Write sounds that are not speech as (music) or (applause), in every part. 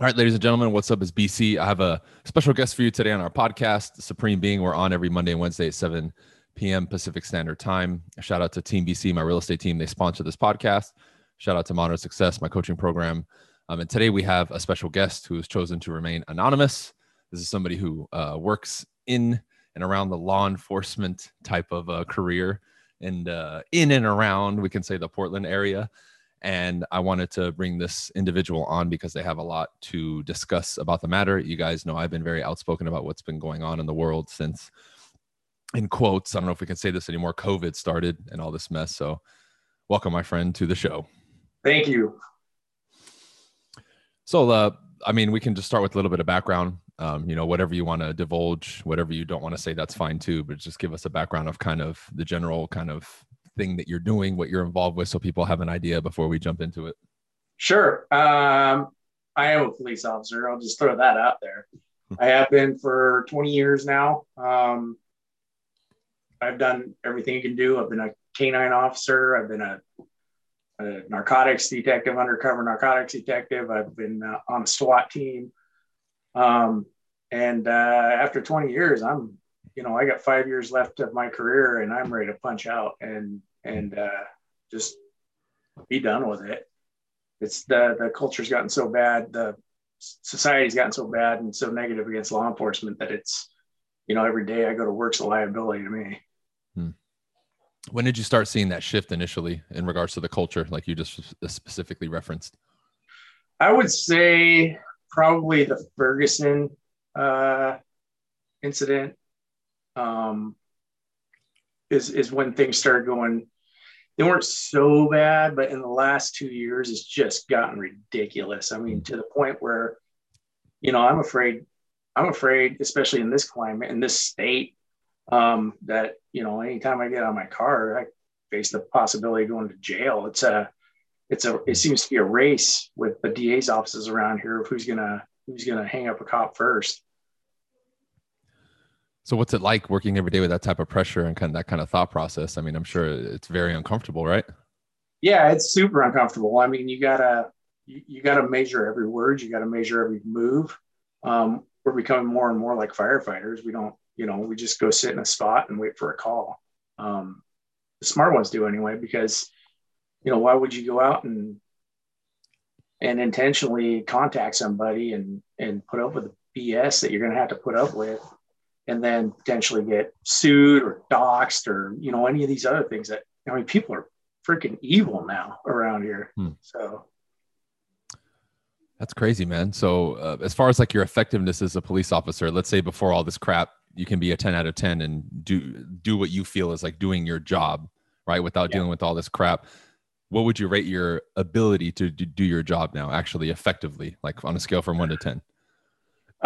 All right, ladies and gentlemen, what's up? Is BC. I have a special guest for you today on our podcast, Supreme Being. We're on every Monday and Wednesday at 7 p.m. Pacific Standard Time. Shout out to Team BC, my real estate team. They sponsor this podcast. Shout out to Modern Success, my coaching program. Um, and today we have a special guest who has chosen to remain anonymous. This is somebody who uh, works in and around the law enforcement type of uh, career and uh, in and around, we can say, the Portland area and I wanted to bring this individual on because they have a lot to discuss about the matter. You guys know I've been very outspoken about what's been going on in the world since, in quotes, I don't know if we can say this anymore, COVID started and all this mess. So, welcome, my friend, to the show. Thank you. So, uh, I mean, we can just start with a little bit of background. Um, you know, whatever you want to divulge, whatever you don't want to say, that's fine too. But just give us a background of kind of the general kind of thing that you're doing, what you're involved with, so people have an idea before we jump into it? Sure. Um, I am a police officer. I'll just throw that out there. Hmm. I have been for 20 years now. Um, I've done everything you can do. I've been a canine officer. I've been a, a narcotics detective, undercover narcotics detective. I've been uh, on a SWAT team. Um, and uh, after 20 years, I'm you know, I got five years left of my career and I'm ready to punch out and, and, uh, just be done with it. It's the, the culture's gotten so bad. The society's gotten so bad and so negative against law enforcement that it's, you know, every day I go to work's a liability to me. Hmm. When did you start seeing that shift initially in regards to the culture, like you just specifically referenced? I would say probably the Ferguson uh, incident um, is is when things started going. They weren't so bad, but in the last two years, it's just gotten ridiculous. I mean, to the point where, you know, I'm afraid. I'm afraid, especially in this climate, in this state, um, that you know, anytime I get on my car, I face the possibility of going to jail. It's a, it's a, it seems to be a race with the DA's offices around here of who's gonna who's gonna hang up a cop first. So what's it like working every day with that type of pressure and kind of that kind of thought process? I mean, I'm sure it's very uncomfortable, right? Yeah, it's super uncomfortable. I mean, you gotta you, you gotta measure every word, you gotta measure every move. Um, we're becoming more and more like firefighters. We don't, you know, we just go sit in a spot and wait for a call. Um, the smart ones do anyway, because you know, why would you go out and and intentionally contact somebody and and put up with the BS that you're gonna have to put up with and then potentially get sued or doxxed or you know any of these other things that I mean people are freaking evil now around here. Hmm. So that's crazy, man. So uh, as far as like your effectiveness as a police officer, let's say before all this crap, you can be a 10 out of 10 and do do what you feel is like doing your job, right? Without yeah. dealing with all this crap. What would you rate your ability to do your job now actually effectively, like on a scale from 1 to 10?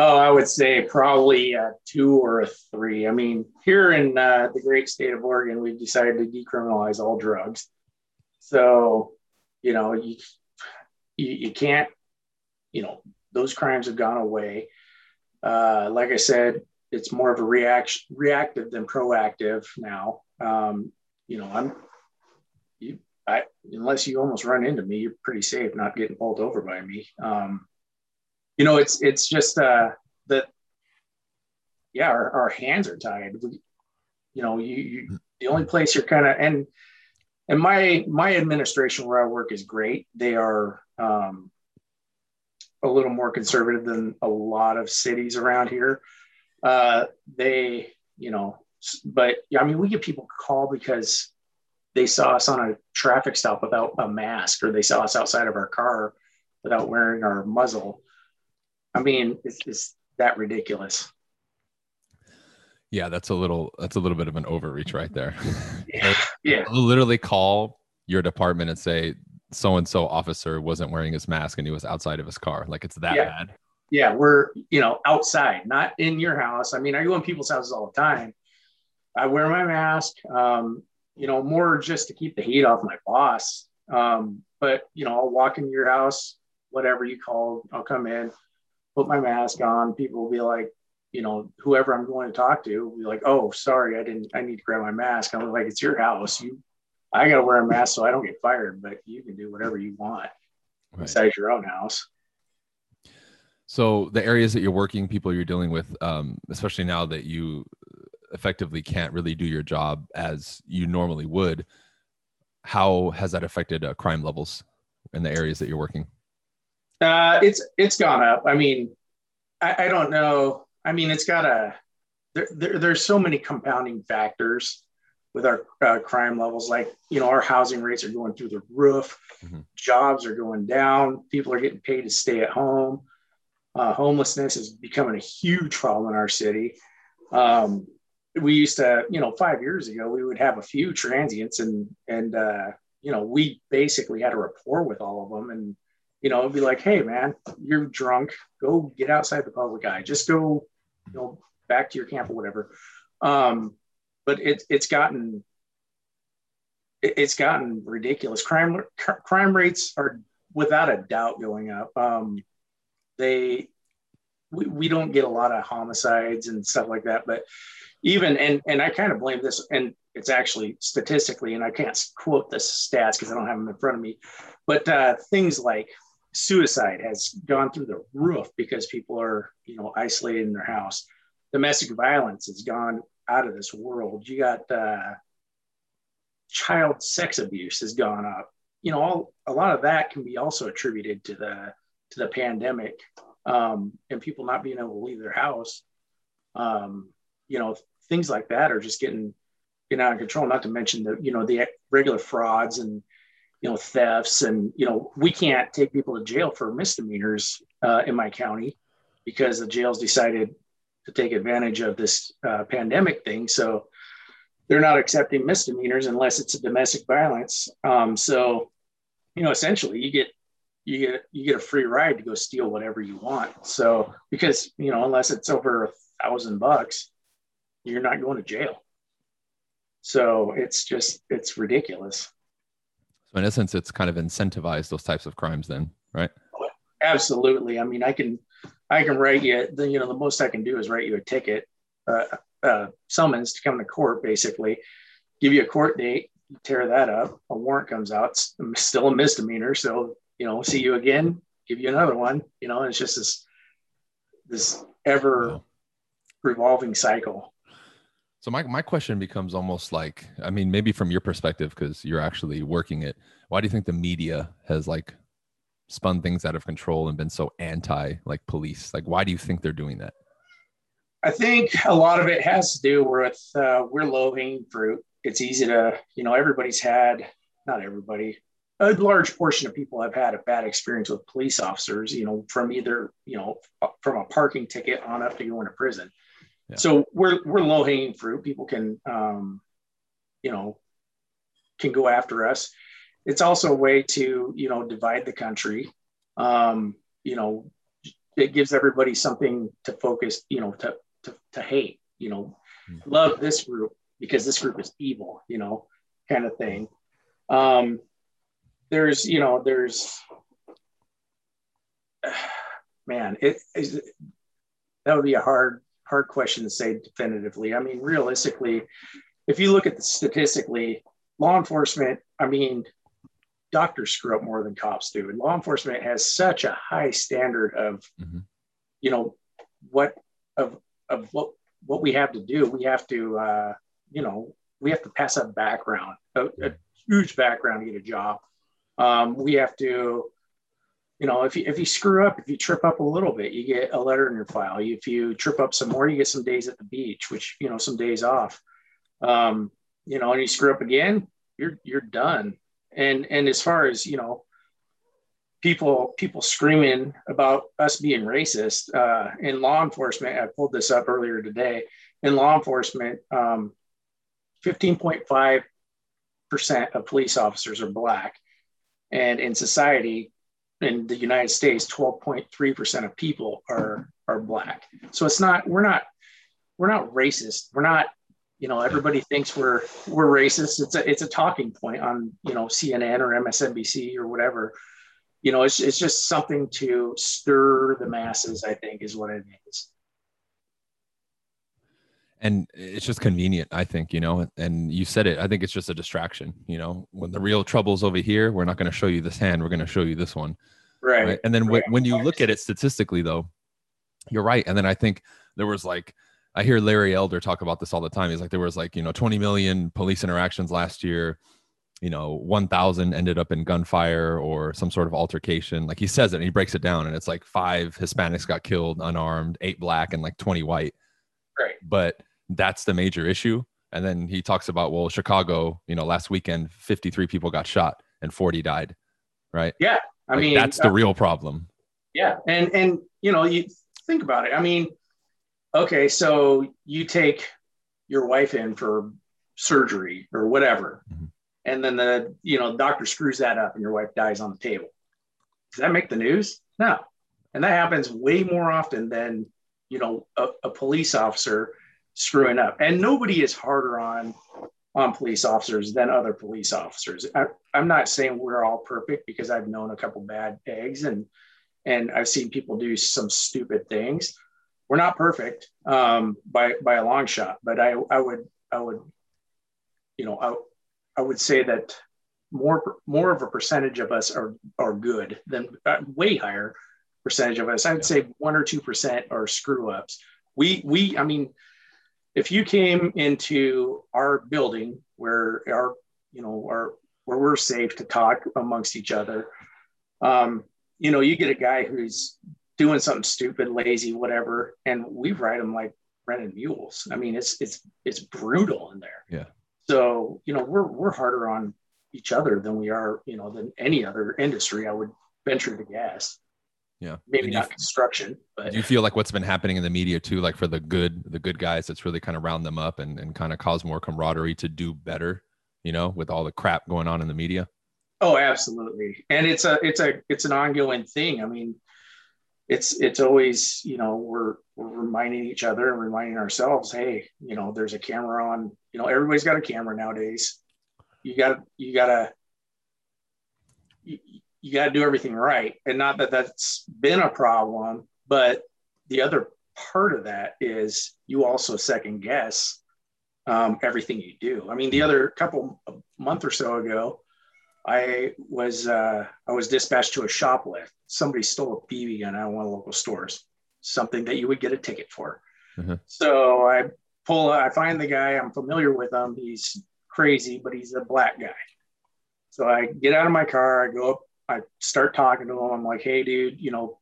Oh, I would say probably a two or a three. I mean, here in uh, the great state of Oregon, we've decided to decriminalize all drugs. So, you know, you, you, you can't, you know, those crimes have gone away. Uh, like I said, it's more of a reaction, reactive than proactive now. Um, you know, I'm, you, I, unless you almost run into me, you're pretty safe not getting pulled over by me. Um, you know, it's it's just uh, that yeah, our, our hands are tied. We, you know, you, you the only place you're kind of and and my my administration where I work is great. They are um, a little more conservative than a lot of cities around here. Uh, they, you know, but I mean, we get people call because they saw us on a traffic stop without a mask, or they saw us outside of our car without wearing our muzzle. I mean, it's, it's that ridiculous. Yeah, that's a little that's a little bit of an overreach right there. (laughs) yeah. yeah. literally call your department and say so and so officer wasn't wearing his mask and he was outside of his car. Like it's that yeah. bad. Yeah, we're you know outside, not in your house. I mean, I go in people's houses all the time. I wear my mask, um, you know, more just to keep the heat off my boss. Um, but you know, I'll walk into your house, whatever you call, I'll come in put my mask on, people will be like, you know, whoever I'm going to talk to will be like, oh, sorry, I didn't, I need to grab my mask. I'm like, it's your house. You, I got to wear a mask so I don't get fired, but you can do whatever you want right. besides your own house. So the areas that you're working, people you're dealing with, um, especially now that you effectively can't really do your job as you normally would, how has that affected uh, crime levels in the areas that you're working? Uh, it's it's gone up. I mean, I, I don't know. I mean, it's got a there, there, there's so many compounding factors with our uh, crime levels. Like you know, our housing rates are going through the roof. Mm-hmm. Jobs are going down. People are getting paid to stay at home. Uh, homelessness is becoming a huge problem in our city. Um, we used to, you know, five years ago, we would have a few transients and, and, uh, you know, we basically had a rapport with all of them and, you know, be like, Hey man, you're drunk, go get outside the public eye, just go, you know, back to your camp or whatever. Um, but it, it's gotten, it's gotten ridiculous. Crime, crime rates are without a doubt going up. Um, they, we, we don't get a lot of homicides and stuff like that, but even and and I kind of blame this, and it's actually statistically, and I can't quote the stats because I don't have them in front of me, but uh, things like suicide has gone through the roof because people are you know isolated in their house. Domestic violence has gone out of this world. You got uh, child sex abuse has gone up. You know, all a lot of that can be also attributed to the to the pandemic um, and people not being able to leave their house. Um, you know, things like that are just getting getting out of control. Not to mention the you know the regular frauds and you know thefts and you know we can't take people to jail for misdemeanors uh, in my county because the jails decided to take advantage of this uh, pandemic thing. So they're not accepting misdemeanors unless it's a domestic violence. Um, so you know essentially you get you get you get a free ride to go steal whatever you want. So because you know unless it's over a thousand bucks, you're not going to jail. So it's just it's ridiculous. So in essence, it's kind of incentivized those types of crimes, then, right? Absolutely. I mean, I can I can write you the you know the most I can do is write you a ticket, uh, uh, summons to come to court, basically, give you a court date, tear that up, a warrant comes out, it's still a misdemeanor, so you know, see you again, give you another one, you know, and it's just this this ever revolving cycle. So my, my question becomes almost like, I mean, maybe from your perspective, because you're actually working it, why do you think the media has like spun things out of control and been so anti like police? Like, why do you think they're doing that? I think a lot of it has to do with uh, we're low hanging fruit. It's easy to, you know, everybody's had, not everybody, a large portion of people have had a bad experience with police officers, you know, from either, you know, from a parking ticket on up to going to prison. So we're we're low hanging fruit. People can, um, you know, can go after us. It's also a way to you know divide the country. Um, you know, it gives everybody something to focus. You know, to to, to hate. You know, mm-hmm. love this group because this group is evil. You know, kind of thing. Um, there's you know there's (sighs) man it is that would be a hard hard question to say definitively. I mean, realistically, if you look at the statistically, law enforcement, I mean, doctors screw up more than cops do. And law enforcement has such a high standard of, mm-hmm. you know, what of of what what we have to do. We have to, uh, you know, we have to pass a background, a, a huge background to get a job. Um, we have to you know, if you, if you screw up, if you trip up a little bit, you get a letter in your file. If you trip up some more, you get some days at the beach, which, you know, some days off. Um, you know, and you screw up again, you're, you're done. And, and as far as, you know, people, people screaming about us being racist, uh, in law enforcement, I pulled this up earlier today in law enforcement, um, 15.5% of police officers are black. And in society, in the United States, 12.3% of people are are black. So it's not we're not we're not racist. We're not you know everybody thinks we're we're racist. It's a it's a talking point on you know CNN or MSNBC or whatever. You know, it's it's just something to stir the masses. I think is what it is. And it's just convenient, I think, you know. And you said it. I think it's just a distraction. You know, when the real trouble's over here, we're not going to show you this hand. We're going to show you this one Right. right? And then right. when you look at it statistically, though, You're right. And then I think there was like I hear Larry Elder talk about this all the time. He's like there was like, you know, 20 million police interactions last year. You know, 1,000 ended up in gunfire or some sort of altercation. Like he says it and he breaks it down, and it's like five Hispanics got killed unarmed, eight black, and like 20 white. Right. But that's the major issue. And then he talks about, well, Chicago, you know, last weekend, 53 people got shot and 40 died. Right. Yeah. I Like, mean, that's the uh, real problem. Yeah, and and you know, you think about it. I mean, okay, so you take your wife in for surgery or whatever, Mhm. and then the you know doctor screws that up and your wife dies on the table. Does that make the news? No, and that happens way more often than you know a, a police officer screwing up. And nobody is harder on on police officers than other police officers. I, I'm not saying we're all perfect because I've known a couple bad eggs and and I've seen people do some stupid things. We're not perfect um, by by a long shot, but I I would I would you know I, I would say that more more of a percentage of us are are good than uh, way higher percentage of us. I'd Yeah. say one or two percent are screw ups. We we I mean, if you came into our building where our you know our where we're safe to talk amongst each other, um, you know, you get a guy who's doing something stupid, lazy, whatever, and we ride him like rented mules. I mean, it's it's it's brutal in there. Yeah. So you know, we're we're harder on each other than we are, you know, than any other industry. I would venture to guess. Yeah. Maybe And you- not construction, but Do you feel like what's been happening in the media too, like for the good, the good guys, it's really kind of round them up and, and kind of cause more camaraderie to do better, you know, with all the crap going on in the media? Oh, absolutely. And it's a it's a it's an ongoing thing. I mean, it's it's always, you know, we're we're reminding each other and reminding ourselves, hey, you know, there's a camera on, you know, everybody's got a camera nowadays. You got to, you got to you, you got to do everything right. And not that that's been a problem, but the other part of that is you also second guess um, everything you do. I mean, the other couple a month or so ago, I was uh, I was dispatched to a shoplift. Somebody stole a BB gun out of one of the local stores, something that you would get a ticket for. Mhm. So I pull, I find the guy. I'm familiar with him. He's crazy, but he's a black guy. So I get out of my car. I go up. I start talking to him. I'm like, "Hey, dude, you know,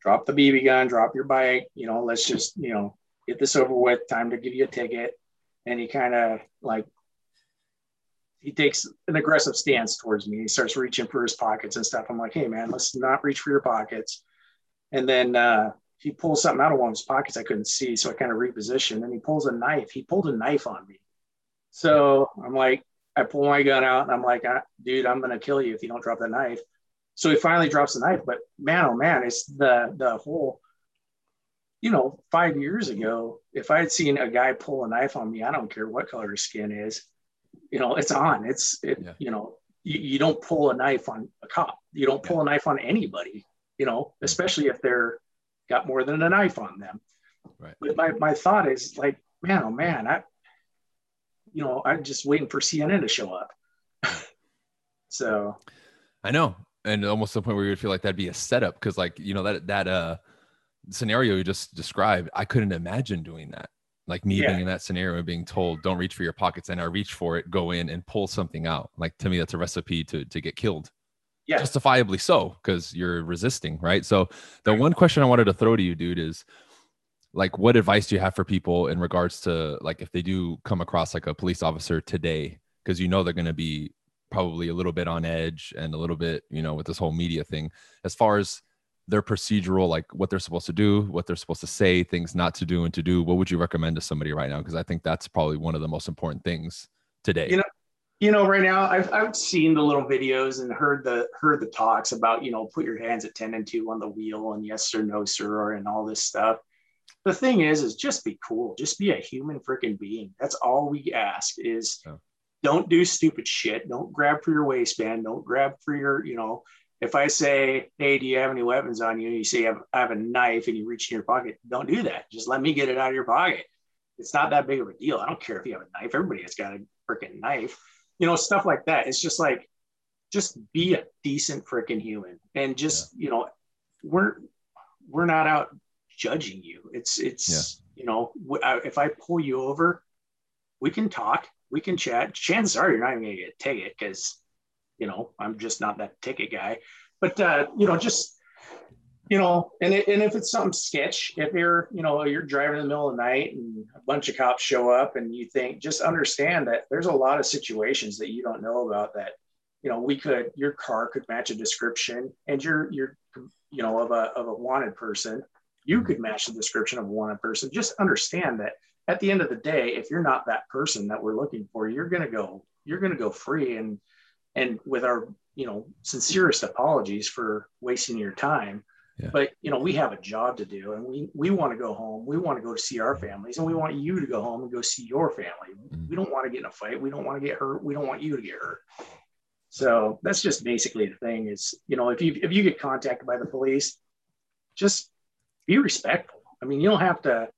drop the BB gun, drop your bike. You know, let's just you know get this over with. Time to give you a ticket." And he kind of like he takes an aggressive stance towards me. He starts reaching for his pockets and stuff. I'm like, hey man, let's not reach for your pockets. And then uh, he pulls something out of one of his pockets I couldn't see, so I kind of repositioned. And he pulls a knife. He pulled a knife on me. So I'm like, I pull my gun out and I'm like, "Ah, dude, I'm gonna kill you if you don't drop the knife. So he finally drops the knife. But man, oh man, it's the the whole. You know, five years ago, if I had seen a guy pull a knife on me, I don't care what color his skin is, you know, it's on. It's it, Yeah. you know, you, you don't pull a knife on a cop. You don't pull a knife on anybody, you know, especially if they're got more than a knife on them. Right. But my, my thought is like, man, oh man, I you know, I'm just waiting for CNN to show up. (laughs) so I know. And almost to the point where you would feel like that'd be a setup because, like, you know, that, that, uh, scenario you just described, I couldn't imagine doing that. Like me Yeah. being in that scenario and being told, don't reach for your pockets. And I reach for it, go in and pull something out. Like to me, that's a recipe to, to get killed. yeah, justifiably so because you're resisting right so the one question i wanted to throw to you dude is like what advice do you have for people in regards to like if they do come across like a police officer today? Because you know they're going to be probably a little bit on edge and a little bit you know with this whole media thing. As far as their procedural like what they're supposed to do what they're supposed to say things not to do and to do what would you recommend to somebody right now? Because i think that's probably one of the most important things today. You know, you know, right now I've, I've seen the little videos and heard the heard the talks about, you know, put your hands at 10 and 2 on the wheel and yes or no, sir, and all this stuff. The thing is, is just be cool. Just be a human freaking being. That's all we ask is Yeah. don't do stupid shit. Don't grab for your waistband. Don't grab for your, you know, if I say, hey, do you have any weapons on you? And you say, I have, I have a knife and you reach in your pocket. Don't do that. Just let me get it out of your pocket. It's not that big of a deal. I don't care if you have a knife. Everybody has got a freaking knife you know, stuff like that. It's just like, just be a decent freaking human, and just you know, we're we're not out judging you. It's it's yeah. you know if I pull you over, we can talk, we can chat. Chances are you're not even gonna get a ticket because you know I'm just not that ticket guy. But uh, you know just you know, and it, and if it's something sketch, if you're, you know, you're driving in the middle of the night and a bunch of cops show up and you think, just understand that there's a lot of situations that you don't know about that, you know, we could, your car could match a description and you're, you're, you know, of a, of a wanted person, you could match the description of wanted person. Just understand that at the end of the day, if you're not that person that we're looking for, you're going to go, you're going to go free. And, and with our, you know, sincerest apologies for wasting your time yeah. But you know, we have a job to do, and we we want to go home. We want to go to see our families, and we want you to go home and go see your family. Mm-hmm. We don't want to get in a fight. We don't want to get hurt. We don't want you to get hurt. So that's just basically the thing. Is you know, if you if you get contacted by the police, just be respectful. I mean, you don't have to.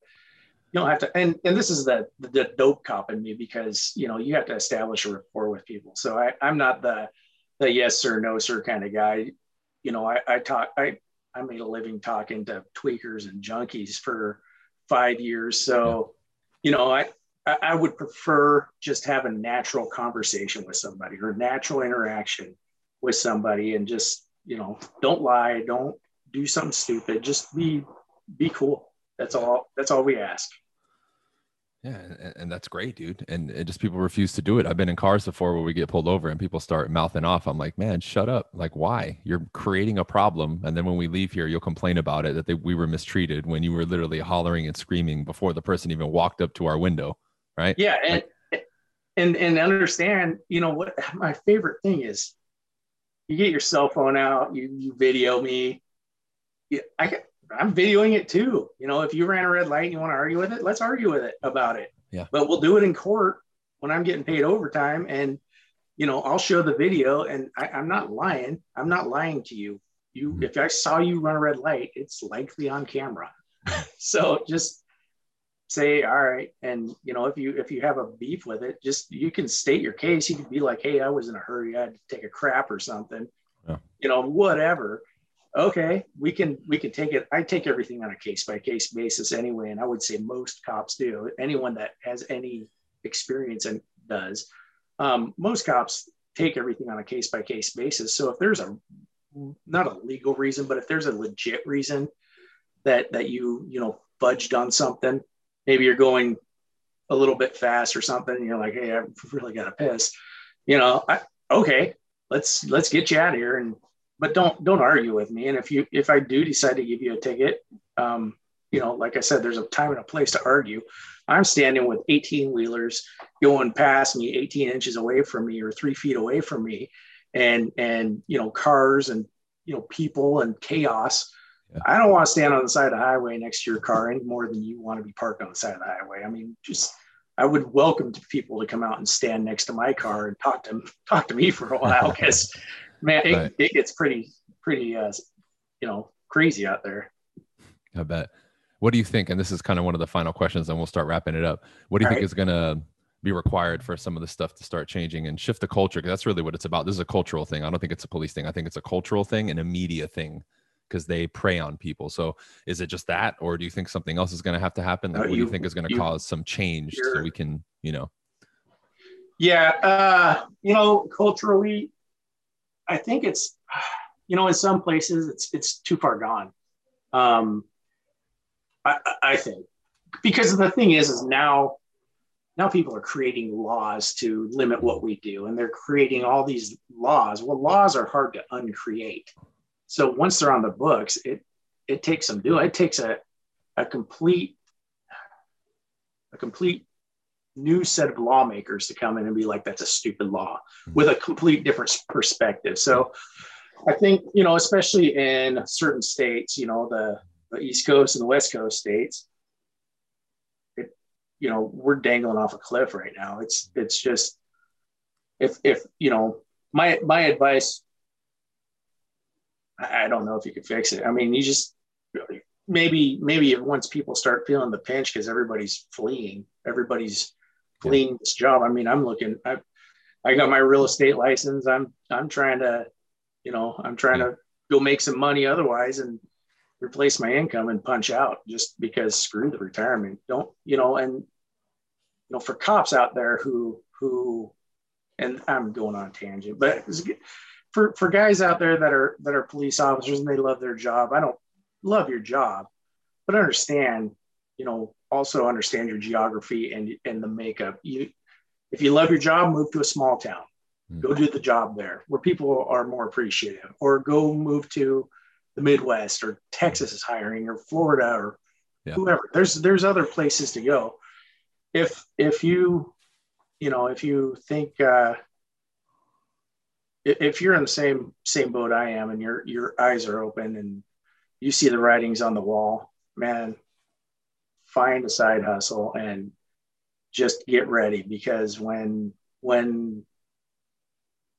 You don't have to, and and this is the the dope cop in me because you know you have to establish a rapport with people. So I I'm not the the yes sir no sir kind of guy. You know, I I talk I I made a living talking to tweakers and junkies for five years. So, yeah. you know, I, I would prefer just have a natural conversation with somebody or natural interaction with somebody and just, you know, don't lie, don't do something stupid, just be, be cool. That's all, that's all we ask. Yeah, and, and, that's great, dude. And it just people refuse to do it. I've been in cars before where we get pulled over and people start mouthing off. I'm like, man, shut up. Like, why? You're creating a problem, and then when we leave here, you'll complain about it that they, we were mistreated when you were literally hollering and screaming before the person even walked up to our window, right? Yeah, and like, and and understand, you know what? My favorite thing is, you get your cell phone out, you you video me. Yeah, I I'm videoing it too. You know, if you ran a red light and you want to argue with it, let's argue with it about it. Yeah. But we'll do it in court when I'm getting paid overtime. And, you know, I'll show the video and I, am not lying. I'm not lying to you. You, mm-hmm. if I saw you run a red light, it's likely on camera. (laughs) so just say, all right. And, you know, if you, if you have a beef with it, just, you can state your case. You can be like, Hey, I was in a hurry. I had to take a crap or something, yeah. you know, whatever okay we can we can take it. I take everything on a case by case basis anyway and i would say most cops do. Anyone that has any experience and does um, most cops take everything on a case by case basis. So if there's a not a legal reason but if there's a legit reason that that you you know fudged on something maybe you're going a little bit fast or something you're like hey i really got to piss you know I, okay let's let's get you out of here and but don't don't argue with me. And if you if I do decide to give you a ticket, um, you know, like I said, there's a time and a place to argue. I'm standing with 18 wheelers going past me, 18 inches away from me or three feet away from me, and and you know cars and you know people and chaos. Yeah. I don't want to stand on the side of the highway next to your car any more than you want to be parked on the side of the highway. I mean, just I would welcome people to come out and stand next to my car and talk to talk to me for a while because (laughs) man, it, right. it gets pretty, pretty, uh, you know, crazy out there. I bet. What do you think? And this is kind of one of the final questions, and we'll start wrapping it up. What do you All think right. is going to be required for some of the stuff to start changing and shift the culture? Because that's really what it's about. This is a cultural thing. I don't think it's a police thing. I think it's a cultural thing and a media thing because they prey on people. So is it just that, or do you think something else is going to have to happen? Like, uh, what you, do you think is going to cause some change so we can, you know? Yeah, uh, you know, culturally, I think it's, you know, in some places it's it's too far gone. Um, I, I think because the thing is, is now now people are creating laws to limit what we do, and they're creating all these laws. Well, laws are hard to uncreate. So once they're on the books, it it takes some doing. It takes a a complete a complete new set of lawmakers to come in and be like, that's a stupid law mm-hmm. with a complete different perspective. So I think, you know, especially in certain states, you know, the, the East Coast and the West Coast states, it, you know, we're dangling off a cliff right now. It's, it's just, if, if, you know, my, my advice, I don't know if you could fix it. I mean, you just, maybe maybe once people start feeling the pinch because everybody's fleeing everybody's fleeing this job. I mean, I'm looking. I I got my real estate license. I'm I'm trying to, you know, I'm trying to go make some money otherwise, and replace my income and punch out just because screw the retirement. Don't, you know, and you know, for cops out there who who and I'm going on tangent, but for for guys out there that are that are police officers and they love their job, I don't love your job, but understand, you know, also understand your geography and and the makeup. You if you love your job, move to a small town. Mm-hmm. Go do the job there where people are more appreciative, or go move to the Midwest or Texas is hiring or Florida or yeah. whoever. There's there's other places to go. If if you you know if you think uh, if you're in the same same boat I am and your your eyes are open and you see the writings on the wall, man, find a side hustle and just get ready because when when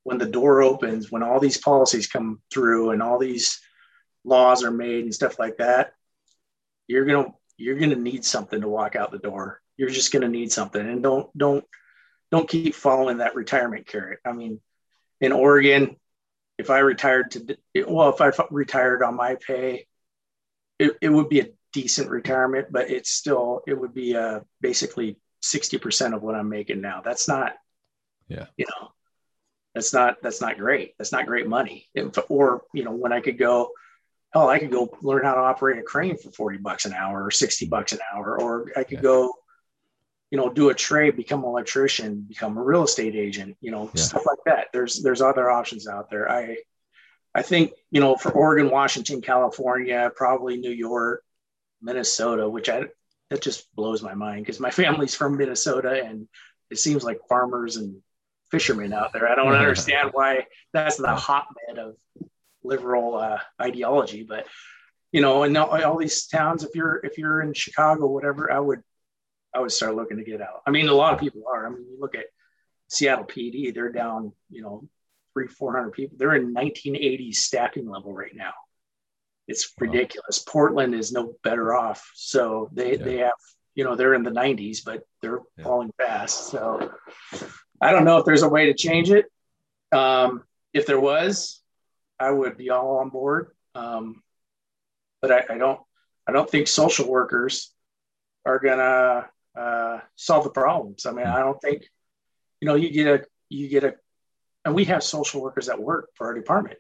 when the door opens, when all these policies come through and all these laws are made and stuff like that, you're gonna you're gonna need something to walk out the door. You're just gonna need something, and don't don't don't keep following that retirement carrot. I mean, in Oregon, if I retired to well, if I retired on my pay, it, it would be a decent retirement, but it's still it would be uh, basically sixty percent of what I'm making now. That's not, yeah, you know, that's not that's not great. That's not great money. If, or you know, when I could go hell, I could go learn how to operate a crane for 40 bucks an hour or 60 bucks an hour, or I could yeah. go, you know, do a trade, become an electrician, become a real estate agent, you know, yeah. stuff like that. There's, there's other options out there. I, I think, you know, for Oregon, Washington, California, probably New York, Minnesota, which I, that just blows my mind because my (laughs) family's from Minnesota and it seems like farmers and fishermen out there. I don't (laughs) understand why that's the hotbed of liberal uh, ideology, but you know, and all, all these towns, if you're if you're in Chicago, whatever, I would I would start looking to get out. I mean, a lot of people are. I mean, you look at Seattle PD, they're down, you know, three, 400 people. They're in 1980s staffing level right now. It's ridiculous. Wow. Portland is no better off. So they, yeah. they have, you know, they're in the 90s, but they're yeah. falling fast. So I don't know if there's a way to change it. Um, if there was, I would be all on board. Um, but I, I, don't I don't think social workers are gonna uh, solve the problems. I mean, I don't think you know you get a you get a and we have social workers that work for our department,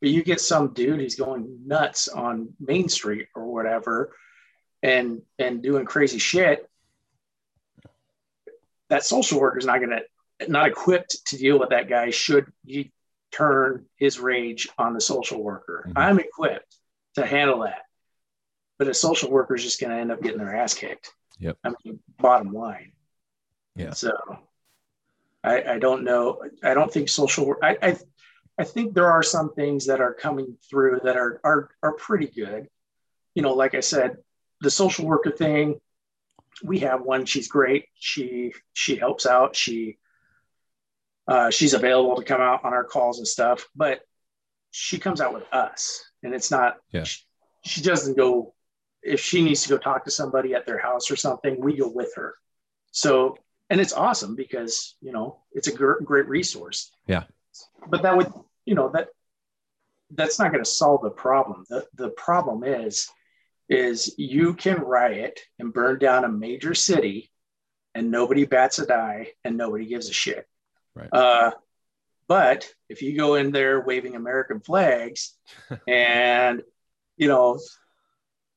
but you get some dude who's going nuts on Main Street or whatever, and and doing crazy shit. That social worker is not gonna not equipped to deal with that guy. Should you turn his rage on the social worker. Mm-hmm. I'm equipped to handle that. But a social worker is just going to end up getting their ass kicked. Yep. I mean, bottom line. Yeah. So I, I don't know. I don't think social work. I, I I think there are some things that are coming through that are are are pretty good. You know, like I said, the social worker thing. We have one. She's great. She she helps out. She uh, she's available to come out on our calls and stuff, but she comes out with us, and it's not. Yeah. She, she doesn't go if she needs to go talk to somebody at their house or something. We go with her. So, and it's awesome because you know it's a gr- great resource. Yeah. But that would you know that that's not going to solve the problem. The the problem is is you can riot and burn down a major city and nobody bats an eye and nobody gives a shit. Right. Uh, but if you go in there waving American flags (laughs) and, you know,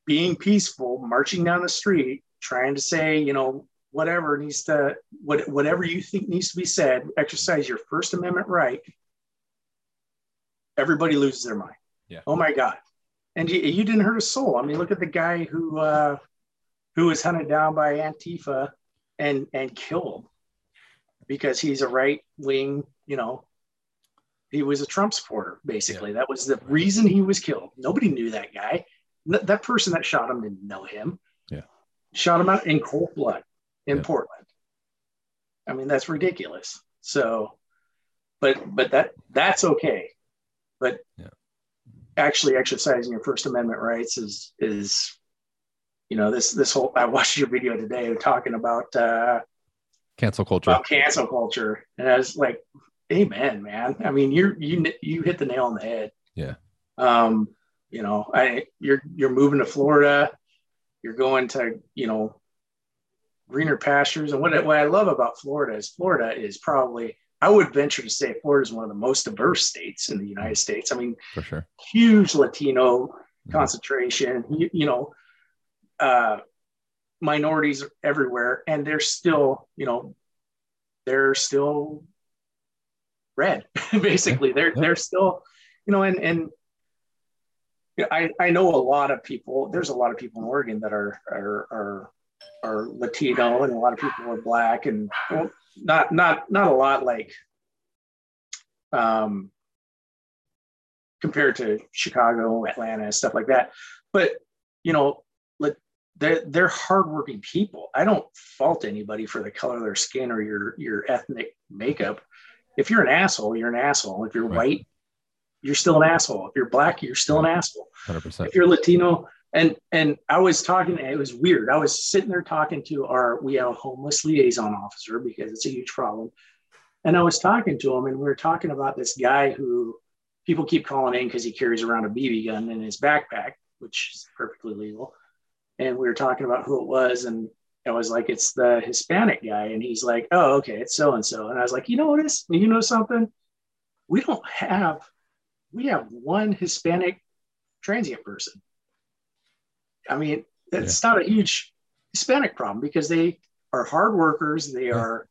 being peaceful, marching down the street, trying to say, you know, whatever needs to, what, whatever you think needs to be said, exercise your First Amendment right, everybody loses their mind. Yeah. Oh my God. And you, you didn't hurt a soul. I mean, look at the guy who, uh, who was hunted down by Antifa and, and killed because he's a right wing, you know, he was a Trump supporter, basically. Yeah. That was the reason he was killed. Nobody knew that guy. that person that shot him didn't know him. Yeah. Shot him out in cold blood in yeah. Portland. I mean, that's ridiculous. So, but but that that's okay. But yeah. actually exercising your First Amendment rights is is you know this this whole I watched your video today talking about uh cancel culture about cancel culture and i was like amen man i mean you're you you hit the nail on the head yeah um You know, I you're you're moving to Florida, you're going to you know greener pastures, and what what I love about Florida is Florida is probably I would venture to say Florida is one of the most diverse states in the United States. I mean, for sure, huge Latino mm-hmm. concentration. You, you know, uh, minorities everywhere, and they're still, you know, they're still red. (laughs) Basically, they're they're still, you know, and and I I know a lot of people. There's a lot of people in Oregon that are are are are Latino, and a lot of people are black, and well, not not not a lot like um compared to Chicago, Atlanta, stuff like that. But you know, like they're they're hardworking people. I don't fault anybody for the color of their skin or your your ethnic makeup. If you're an asshole, you're an asshole. If you're right. white, you're still an asshole. If you're black, you're still an asshole. 100%. If you're Latino, and and I was talking, it was weird. I was sitting there talking to our we have a homeless liaison officer because it's a huge problem. And I was talking to him, and we were talking about this guy who people keep calling in because he carries around a BB gun in his backpack, which is perfectly legal and we were talking about who it was and I was like, it's the Hispanic guy. And he's like, oh, okay, it's so and so. And I was like, you know what is, you know something? We don't have, we have one Hispanic transient person. I mean, it's yeah. not a huge Hispanic problem because they are hard workers. They yeah. are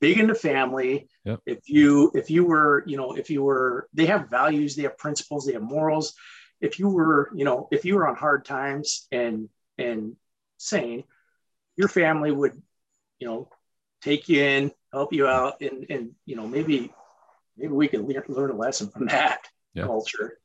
big into family. Yep. If you, if you were, you know, if you were, they have values, they have principles, they have morals. If you were, you know, if you were on hard times and and sane, your family would, you know, take you in, help you out, and and you know maybe maybe we could learn, learn a lesson from that yeah. culture,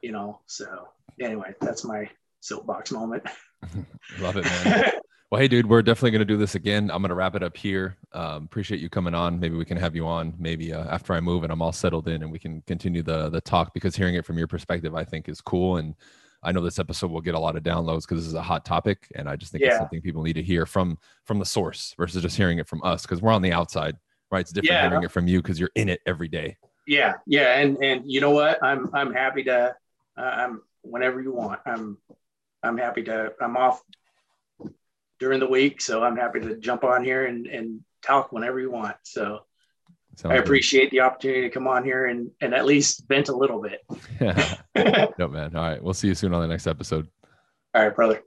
you know. So anyway, that's my soapbox moment. (laughs) Love it, man. well, hey, dude, we're definitely going to do this again. I'm going to wrap it up here. Um, appreciate you coming on. Maybe we can have you on maybe uh, after I move and I'm all settled in and we can continue the the talk because hearing it from your perspective, I think is cool. And I know this episode will get a lot of downloads because this is a hot topic, and I just think yeah. it's something people need to hear from from the source versus just hearing it from us because we're on the outside, right? It's different yeah. hearing it from you because you're in it every day. Yeah, yeah, and and you know what? I'm I'm happy to. Uh, I'm whenever you want. I'm I'm happy to. I'm off during the week, so I'm happy to jump on here and and talk whenever you want. So Sounds I appreciate good. the opportunity to come on here and, and at least vent a little bit. yeah. (laughs) (laughs) no, man. All right. We'll see you soon on the next episode. All right, brother.